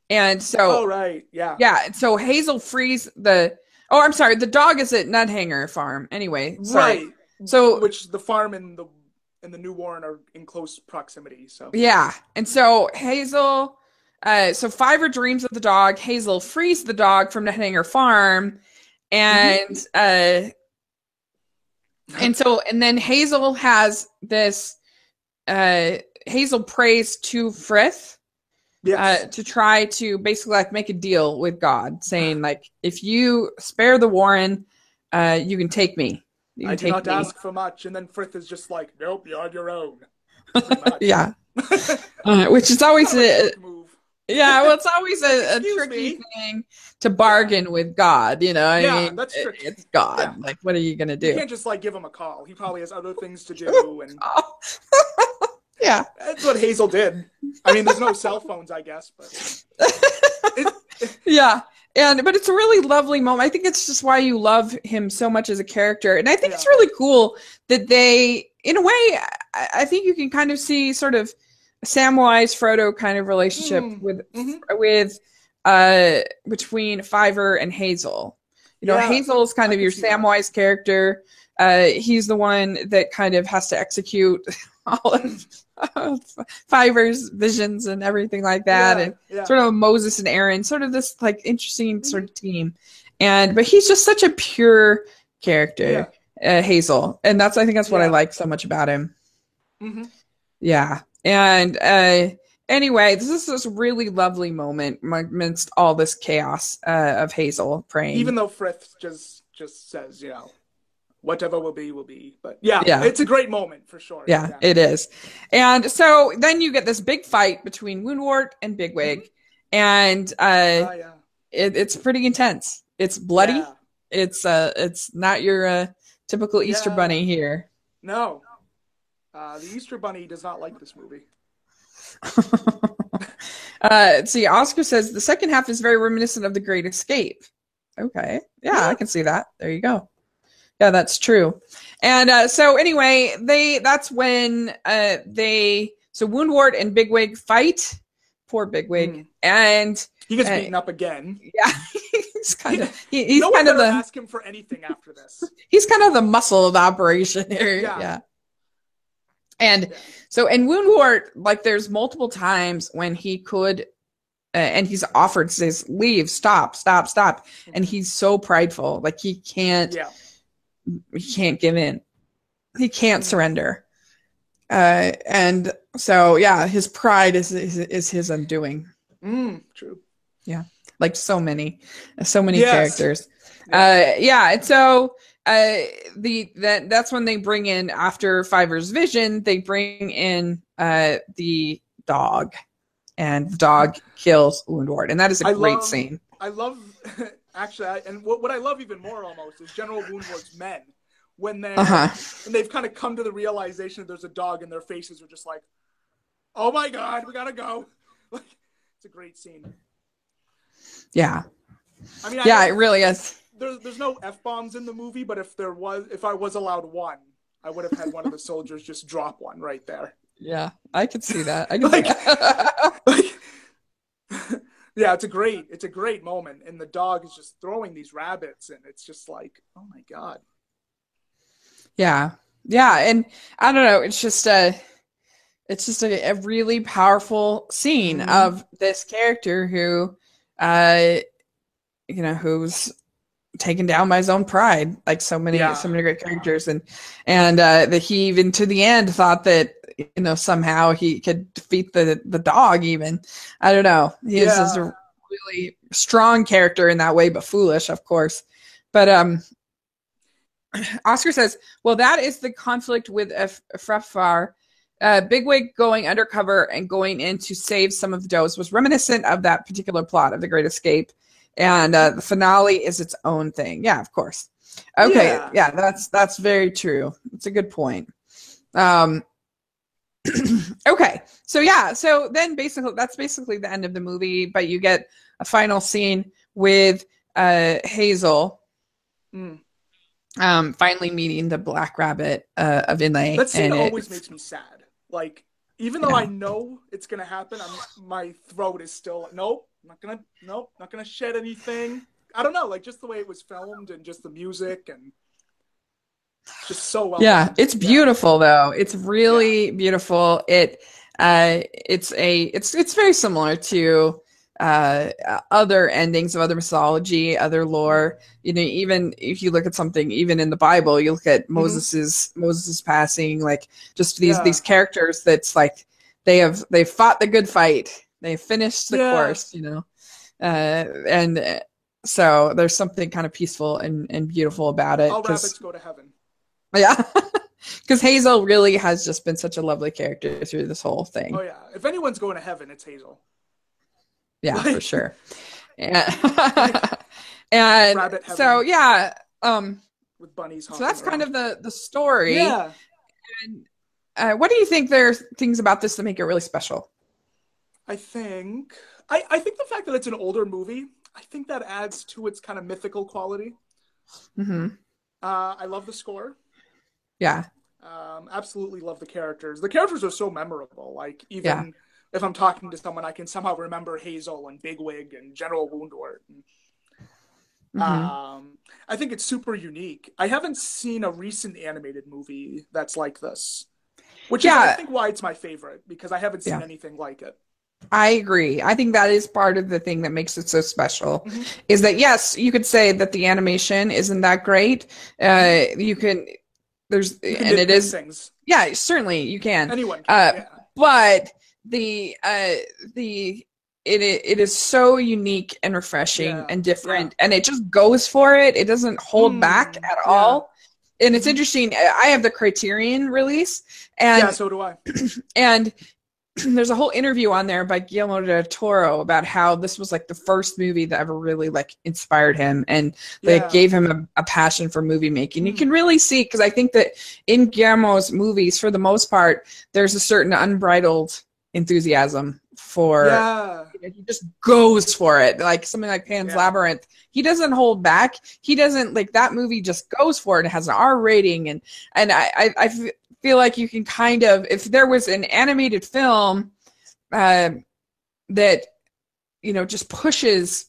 And so Oh right, yeah. yeah, and so Hazel frees the Oh, I'm sorry. The dog is at Nuthanger Farm. Anyway, sorry. Right. So which the farm and the and the new Warren are in close proximity. So Yeah. And so Hazel, uh, so Fiver dreams of the dog. Hazel frees the dog from Nuthanger farm. And, uh, and so, and then Hazel has this, uh, Hazel prays to Frith, yes, uh, to try to basically like make a deal with God, saying like, if you spare the Warren, uh, you can take me. You I do not me. ask for much. And then Frith is just like, nope, you're on your own. Yeah. Uh, which is always a, move. Yeah, well, it's always a, a tricky me? thing to bargain with God. You know, I Yeah, mean, that's tricky. it's God. Yeah. Like, what are you gonna do? You can't just like give him a call. He probably has other things to do, and yeah, that's what Hazel did. I mean, there's no cell phones, I guess, but it, yeah, and but it's a really lovely moment. I think it's just why you love him so much as a character, and I think it's really cool that they, in a way, I, I think you can kind of see sort of Samwise Frodo kind of relationship Mm, with mhm. with uh between Fiver and Hazel. You know, Yeah, Hazel's kind I of your see that. Samwise character. Uh he's the one that kind of has to execute all of, of Fiver's visions and everything like that yeah, and yeah. sort of Moses and Aaron, sort of this like interesting Mm-hmm. sort of team. And but he's just such a pure character. Yeah. uh, Hazel, and that's I think that's what I like so much about him. hmm Yeah, and uh, anyway, this is this really lovely moment amidst all this chaos uh, of Hazel praying. Even though Frith just just says, you know, whatever will be will be. But yeah, Yeah. it's a great moment for sure. yeah, it is. And so then you get this big fight between Woundwort and Bigwig, and uh, Oh, yeah. it, it's pretty intense. It's bloody. Yeah. It's uh, it's not your uh, typical Easter Yeah. bunny here. No. Uh, the Easter Bunny does not like this movie. uh, see, Oscar says the second half is very reminiscent of The Great Escape. Okay, yeah, Yeah. I can see that. There you go. Yeah, that's true. And uh, so anyway, they that's when uh, they so Woundwort and Bigwig fight. Poor Bigwig, Mm. and He gets Uh, beaten up again. yeah, he's kind of he, he's no kind of the ask him for anything after this. he's kind of the muscle of the operation here. Yeah. Yeah. And Yeah. so in Woundwort, like there's multiple times when he could, uh, and he's offered says, "Leave, stop, stop, stop," and he's so prideful, like he can't, Yeah. He can't give in, he can't surrender. Uh, and so yeah, his pride is is, is his undoing, Mm, true. Yeah, like so many, so many Yes. characters. Uh, yeah, and so uh, the that that's when they bring in after Fiver's vision, they bring in uh the dog, and the dog kills Woundwort, and that is a I great love- scene. I love, actually, I, and what, what I love even more almost is General Woundwort's men. When they're Uh huh. when they've kind of come to the realization that there's a dog and their faces are just like, oh my god, we gotta go. Like, it's a great scene. Yeah, I mean, yeah, it really is. there's there's no f bombs in the movie, but if there was, if I was allowed one, I would have had one of the soldiers just drop one right there. Yeah, I could see that. I could Like- see that. Like, yeah, it's a great, it's a great moment, and the dog is just throwing these rabbits, and it's just like, oh my god. Yeah. Yeah. And I don't know. It's just a, it's just a, a really powerful scene Mhm. of this character who, uh, you know, who's taken down by his own pride, like so many, Yeah. so many great characters. And, and, uh, that he even to the end thought that, you know, somehow he could defeat the, the dog even. I don't know. He is just a really strong character in that way, but foolish, of course. But, um, Oscar says, well, that is the conflict with F- Efrafa. Uh, Bigwig going undercover and going in to save some of the does was reminiscent of that particular plot of The Great Escape. And uh, the finale is its own thing. Yeah, of course. Okay, yeah, Yeah. that's that's very true. It's a good point. Um, okay, so yeah, so then basically that's basically the end of the movie, but you get a final scene with uh, Hazel Mm. um, finally meeting the Black Rabbit uh, of Inlé. That scene and it- always makes me sad. Like, even though I know it's gonna happen, I'm, my throat is still nope, I'm not gonna, nope, not gonna shed anything. I don't know, like just the way it was filmed and just the music and just so well. yeah it's beautiful though it's really beautiful it uh it's a it's it's very similar to uh other endings of other mythology other lore you know even if you look at something even in the bible you look at moses's moses passing like just these Yeah. these characters that's like they have they fought the good fight they finished the Yeah. course you know uh and uh, so there's something kind of peaceful and, and beautiful about it All rabbits go to heaven. yeah. Because Hazel really has just been such a lovely character through this whole thing. Oh yeah, if anyone's going to heaven, it's Hazel. yeah, for like- sure. Yeah. and so yeah, um With bunnies. Home. So that's kind of the the story. yeah. And, uh, what do you think there's things about this that make it really special? I think I, I think the fact that it's an older movie, I think that adds to its kind of mythical quality. hmm Uh, I love the score. Yeah. Um, absolutely love the characters. The characters are so memorable. Like even Yeah. if I'm talking to someone, I can somehow remember Hazel and Bigwig and General Woundwort. And, Mhm. Um, I think it's super unique. I haven't seen a recent animated movie that's like this, which is I think why it's my favorite because I haven't seen Yeah. anything like it. I agree. I think that is part of the thing that makes it so special. Mm-hmm. Is that yes, you could say that the animation isn't that great. Uh, you can there's you can and it is things. Yeah, certainly you can. Anyone. Can, uh, yeah. But the uh the it it is so unique and refreshing yeah. and different, yeah. and it just goes for it. It doesn't hold mm, back at all. And it's mm-hmm. interesting. I have the Criterion release, and yeah, so do I. And there's a whole interview on there by Guillermo del Toro about how this was like the first movie that ever really like inspired him and like yeah. gave him a, a, passion for movie making. You mm. can really see because I think that in Guillermo's movies, for the most part, there's a certain unbridled enthusiasm for yeah. you know, he just goes for it like something like pan's yeah. labyrinth he doesn't hold back he doesn't like that movie just goes for it it has an r rating and and i i, I feel like you can kind of if there was an animated film uh, that you know just pushes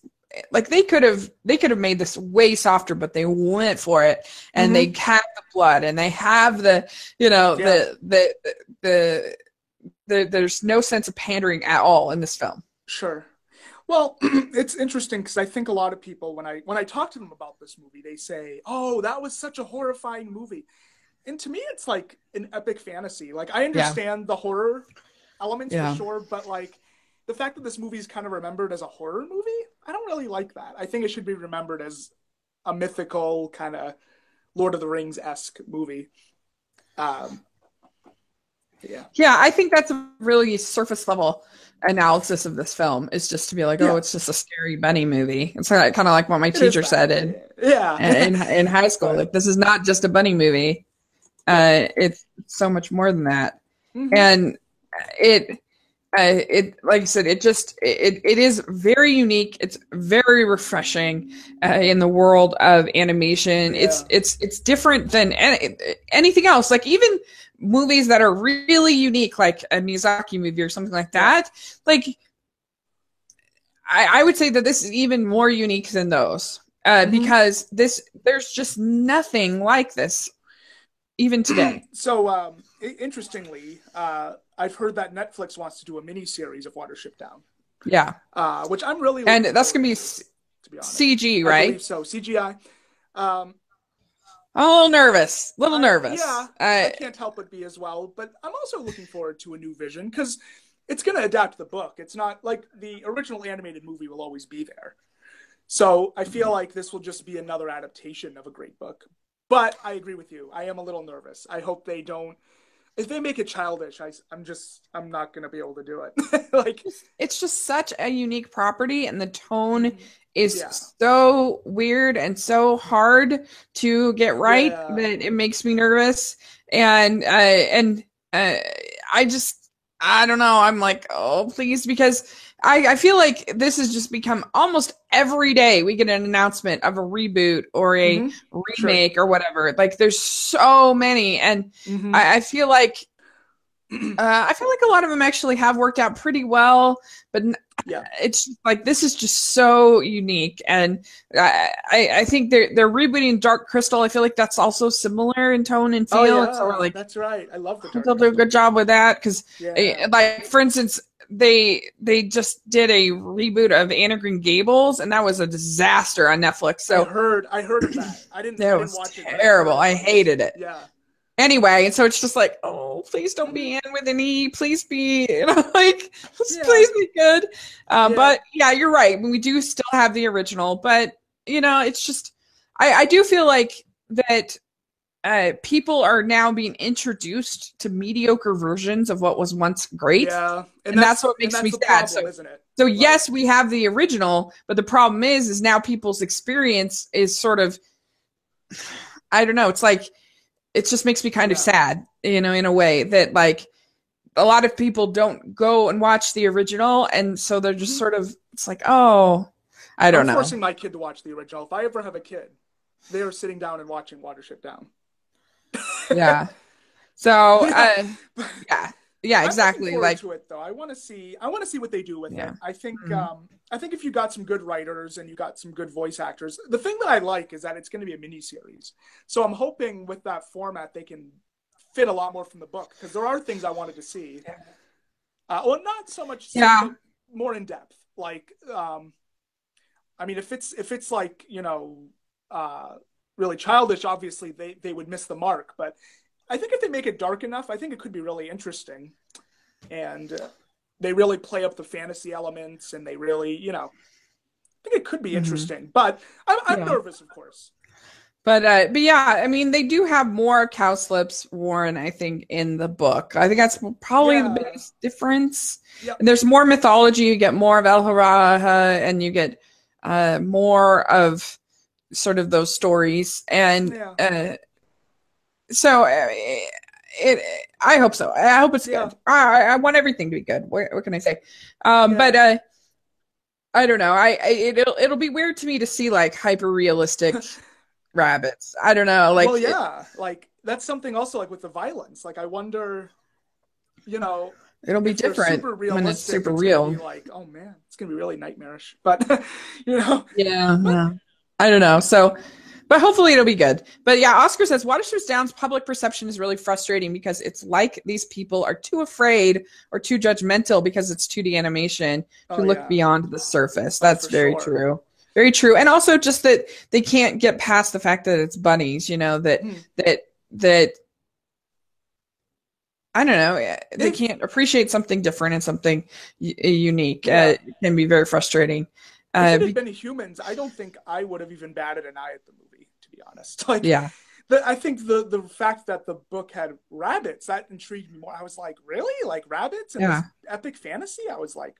like they could have they could have made this way softer but they went for it and mm-hmm. they have the blood and they have the you know yeah. the, the the the there's no sense of pandering at all in this film sure well it's interesting because i think a lot of people when i when i talk to them about this movie they say oh that was such a horrifying movie and to me it's like an epic fantasy like i understand yeah. the horror elements yeah. for sure but like the fact that this movie is kind of remembered as a horror movie i don't really like that i think it should be remembered as a mythical kind of lord of the rings-esque movie um, yeah yeah i think that's a really surface level analysis of this film is just to be like, oh, yeah. it's just a scary bunny movie. It's kind of like what my teacher said in yeah in, in high school. Like this is not just a bunny movie. Uh, it's so much more than that, mm-hmm. and it. Uh, it like I said, it just it it is very unique. It's very refreshing uh, in the world of animation. Yeah. It's it's it's different than any, anything else. Like even movies that are really unique, like a Miyazaki movie or something like that. Like I, I would say that this is even more unique than those uh, mm-hmm. because this there's just nothing like this even today. so, um, interestingly, uh, I've heard that Netflix wants to do a mini series of Watership Down. Yeah, uh, which I'm really and that's gonna be, to be honest. CG, right? so CGI. Um, I'm a little nervous. A little nervous. yeah, I, I can't help but be as well. But I'm also looking forward to a new vision because it's going to adapt the book. It's not like the original animated movie will always be there. So I feel like this will just be another adaptation of a great book. But I agree with you. I am a little nervous. I hope they don't. If they make it childish, I, I'm just I'm not gonna be able to do it. like it's just such a unique property, and the tone is yeah. so weird and so hard to get right yeah. that it makes me nervous. And uh, and uh, I just I don't know. I'm like, oh please, because I, I feel like this has just become almost every day we get an announcement of a reboot or a mm-hmm. remake sure. or whatever. Like there's so many, and mm-hmm. I, I, feel like uh, I feel like a lot of them actually have worked out pretty well. But yeah. it's like this is just so unique, and I, I, I think they're they're rebooting Dark Crystal. I feel like that's also similar in tone and oh, feel. Oh, yeah. So like that's right. I love the. They'll do a good job with that because, yeah. Eh, like for instance, they they just did a reboot of Anne of Green Gables, and that was a disaster on Netflix. So I heard I heard of that. I didn't. That I didn't was watch terrible. I hated it. Yeah. Anyway, and so it's just like, oh, please don't be Anne with an E. Please be, you know, like, yeah. please be good. Um, yeah. But yeah, you're right. We do still have the original, but you know, it's just, I, I do feel like that uh, people are now being introduced to mediocre versions of what was once great. Yeah, and, and that's, that's, what makes me sad. Problem, so, isn't it? so like, yes, we have the original, but the problem is, is now people's experience is sort of, I don't know. It's like it just makes me kind yeah. of sad, you know, in a way that like a lot of people don't go and watch the original, and so they're just mm-hmm. sort of. It's like, oh, I don't I'm know. Forcing my kid to watch the original. If I ever have a kid, they are sitting down and watching Watership Down yeah. So uh, yeah, yeah, exactly. like to it though. I want to see. I want to see what they do with yeah. it. I think. Mm-hmm. Um, I think if you got some good writers and you got some good voice actors, the thing that I like is that it's going to be a mini series. So I'm hoping with that format they can fit a lot more from the book because there are things I wanted to see. Uh, well, not so much. Yeah. More in depth. Like, um, I mean, if it's if it's like you know, uh, really childish, obviously they they would miss the mark. But I think if they make it dark enough, I think it could be really interesting, and uh, they really play up the fantasy elements, and they really, you know, I think it could be Mhm. interesting. But I'm, I'm Yeah. nervous, of course. But uh, but yeah, I mean, they do have more Cowslip's warren, I think, in the book. I think that's probably the biggest difference. Yep. And there's more mythology. You get more of El-ahrairah, and you get uh, more of sort of those stories. And Yeah. uh, so uh, it, I hope so. I hope it's Yeah. good. I, I want everything to be good. What, what can I say? Um, Yeah. But uh, I don't know. I, I it'll it'll be weird to me to see like hyper realistic rabbits. I don't know. Like well, it- yeah, like that's something also like with the violence. Like I wonder, you know, it'll be different super when it's super gonna real. like, oh man, it's gonna be really nightmarish. But you know, Yeah, yeah. I don't know. So, but hopefully it'll be good. But yeah, Oscar says Watership Down's public perception is really frustrating because it's like these people are too afraid or too judgmental because it's 2D animation to Oh, look yeah. beyond the surface. Oh, That's very sure. true. Very true. And also just that they can't get past the fact that it's bunnies, you know, that Hmm. that that I don't know. They can't appreciate something different and something unique. Yeah. Uh, it can be very frustrating. If Uh, it had been humans, I don't think I would have even batted an eye at the movie. To be honest, like yeah. the, I think the the fact that the book had rabbits that intrigued me more. I was like, really, like rabbits and Yeah. epic fantasy? I was like,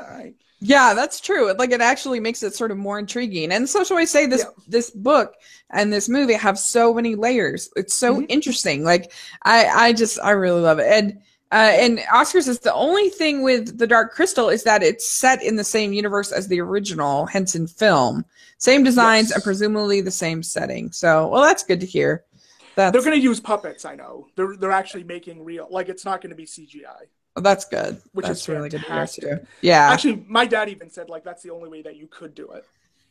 all right, Yeah, that's true. Like it actually makes it sort of more intriguing. And so shall I say this Yeah. this book and this movie have so many layers. It's so Mhm. interesting. Like I I just I really love it. And uh, and Oscar says the only thing with the Dark Crystal is that it's set in the same universe as the original Henson film, same designs Yes. and presumably the same setting. So well, that's good to hear. That's they're going to use puppets. I know they're they're actually making real. Like it's not going to be CGI. that's good. Which that's is really good to hear fantastic. Yeah. Actually, my dad even said like that's the only way that you could do it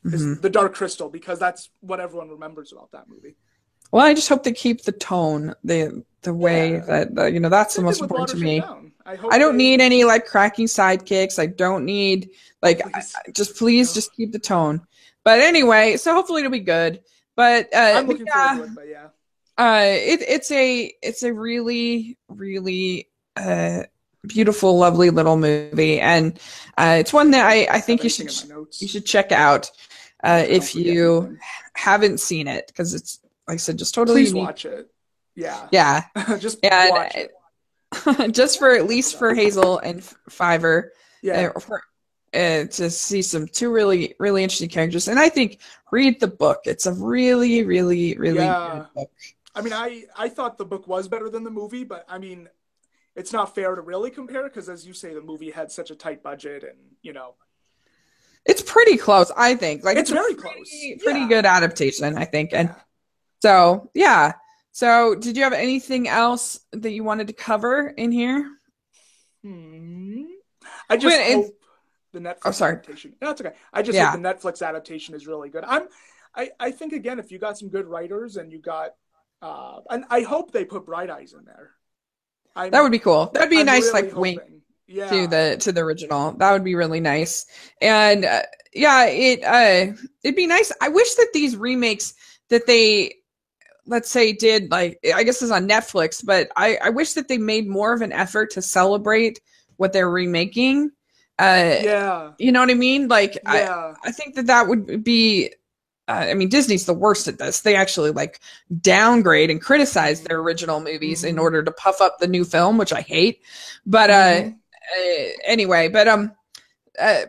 is Mhm. the Dark Crystal because that's what everyone remembers about that movie. Well, I just hope they keep the tone, the the way Yeah. that, that you know that's the most important to me. I, hope I don't they- need any like cracking sidekicks. I don't need like Please. I- just please No. just keep the tone. But anyway, so hopefully it'll be good. But uh, I'm but looking yeah, it, but yeah. uh, it, it's a it's a really really uh, beautiful, lovely little movie, and uh, it's one that I I think you should anything in my notes. you should check out uh, if you haven't seen it because it's like I said, just totally Please unique. watch it. Yeah. Yeah, Just And, watch it. just for at least for Hazel and Fiver, Yeah. uh, for, uh, to see some two really really interesting characters, and I think read the book. It's a really really really Yeah. good book. I mean, I I thought the book was better than the movie, but I mean, it's not fair to really compare because, as you say, the movie had such a tight budget, and you know, It's pretty close, I think. Like It's a very pretty, close. Pretty Yeah. good adaptation, I think. And Yeah. So yeah. So did you have anything else that you wanted to cover in here? Hmm. I just Wait, hope the Netflix Oh, sorry. adaptation. No, it's okay. I just Yeah. hope the Netflix adaptation is really good. I'm. I I think again, if you got some good writers and you got, uh, and I hope they put Bright Eyes in there. I'm, That would be cool. That'd be a I'm nice really like wink. Yeah. to the to the original. That would be really nice. And uh, yeah, it uh it'd be nice. I wish that these remakes that they let's say did like I guess it's on Netflix, but I I wish that they made more of an effort to celebrate what they're remaking. Uh Yeah. you know what I mean? Like I Yeah. I think that that would be. Uh, I mean, Disney's the worst at this. They actually like downgrade and criticize their original movies in Mhm. order to puff up the new film, which I hate. But uh, Mhm. uh anyway, but um, uh,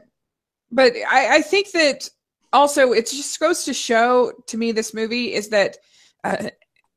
but I, I think that also it just goes to show to me this movie is that uh,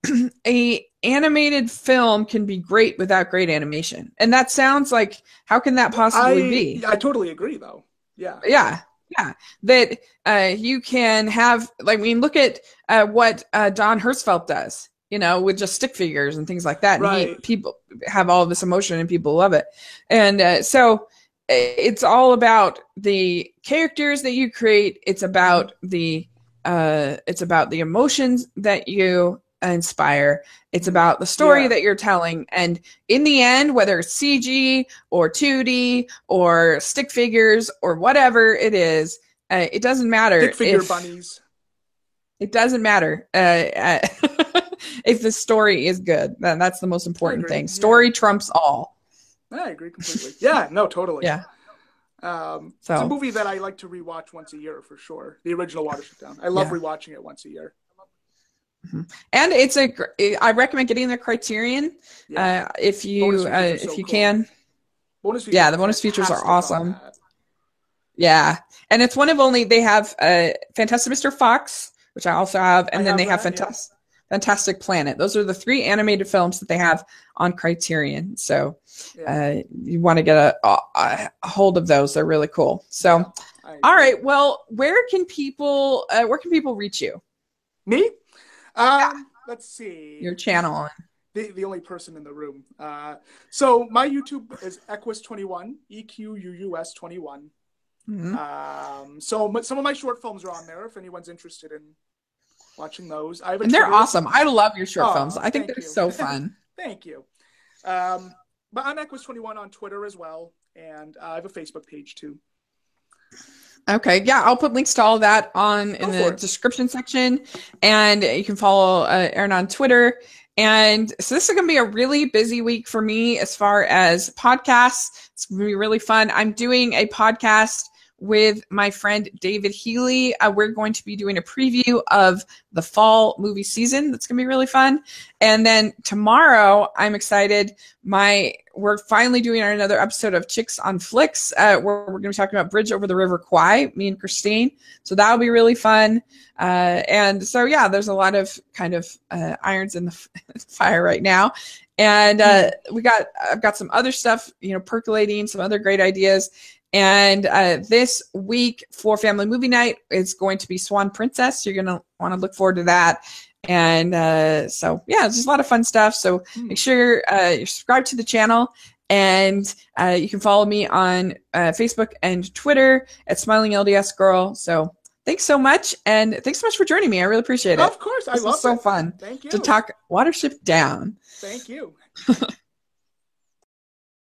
a animated film can be great without great animation, and that sounds like how can that possibly I, be? I totally agree, though. Yeah. yeah yeah that uh you can have like i mean look at uh what uh don hertzfeldt does you know with just stick figures and things like that and he, people have all this emotion and people love it and uh, so it's all about the characters that you create it's about the uh it's about the emotions that you inspire. It's about the story Yeah. that you're telling. And in the end, whether it's CG or 2D or stick figures or whatever it is, uh, it doesn't matter. Stick figure if- bunnies. It doesn't matter. Uh, uh, if the story is good, then that's the most important thing. yeah. Story trumps all. I agree completely. Yeah, no, totally. Yeah. Um, So- It's a movie that I like to rewatch once a year for sure. The original Watership Down. I love Yeah. rewatching it once a year. And it's a. I recommend getting the Criterion Yeah. uh, if you uh, if so you cool. can. bonus yeah, the bonus features are awesome. Yeah, and it's one of only they have uh, Fantastic Mr. Fox, which I also have, and I then have they have that, yeah. Fantastic Fantastic Planet. Those are the three animated films that they have on Criterion. So Yeah. uh, you want to get a, a, hold of those; they're really cool. So, agree. all right, well, where can people uh, where can people reach you? Me? Um, let's see. Your channel. the, the only person in the room. Uh, so my YouTube is Equus21, E Q U U S 21. Mhm. Um, so m- some of my short films are on there if anyone's interested in watching those. I have And they're Twitter. awesome. I love your short Aw, films. I think they're you. so fun. Thank you. Um, but I'm Equus21 on Twitter as well, and uh, I have a Facebook page too. Okay, yeah, I'll put links to all that on in the it. description section, and you can follow uh, Aaron on Twitter. And so this is going to be a really busy week for me as far as podcasts. It's going to be really fun. I'm doing a podcast with my friend David Healy. Uh, we're going to be doing a preview of the fall movie season. That's going to be really fun. And then tomorrow, I'm excited. My we're finally doing another episode of Chicks on Flicks, uh, where we're going to be talking about Bridge over the River Kwai, me and Christine. So that'll be really fun. Uh, and so yeah, there's a lot of kind of uh, irons in the fire right now. And uh, we got I've got some other stuff, you know, percolating, some other great ideas. And uh, this week for Family Movie Night is going to be Swan Princess. You're going to want to look forward to that. And uh, so, yeah, it's just a lot of fun stuff. So Hmm. make sure uh, you're subscribed to the channel. And uh, you can follow me on uh, Facebook and Twitter at Smiling LDS Girl. So thanks so much. And thanks so much for joining me. I really appreciate it. Of course, I love was so it. fun Thank you. to talk Watership Down. Thank you.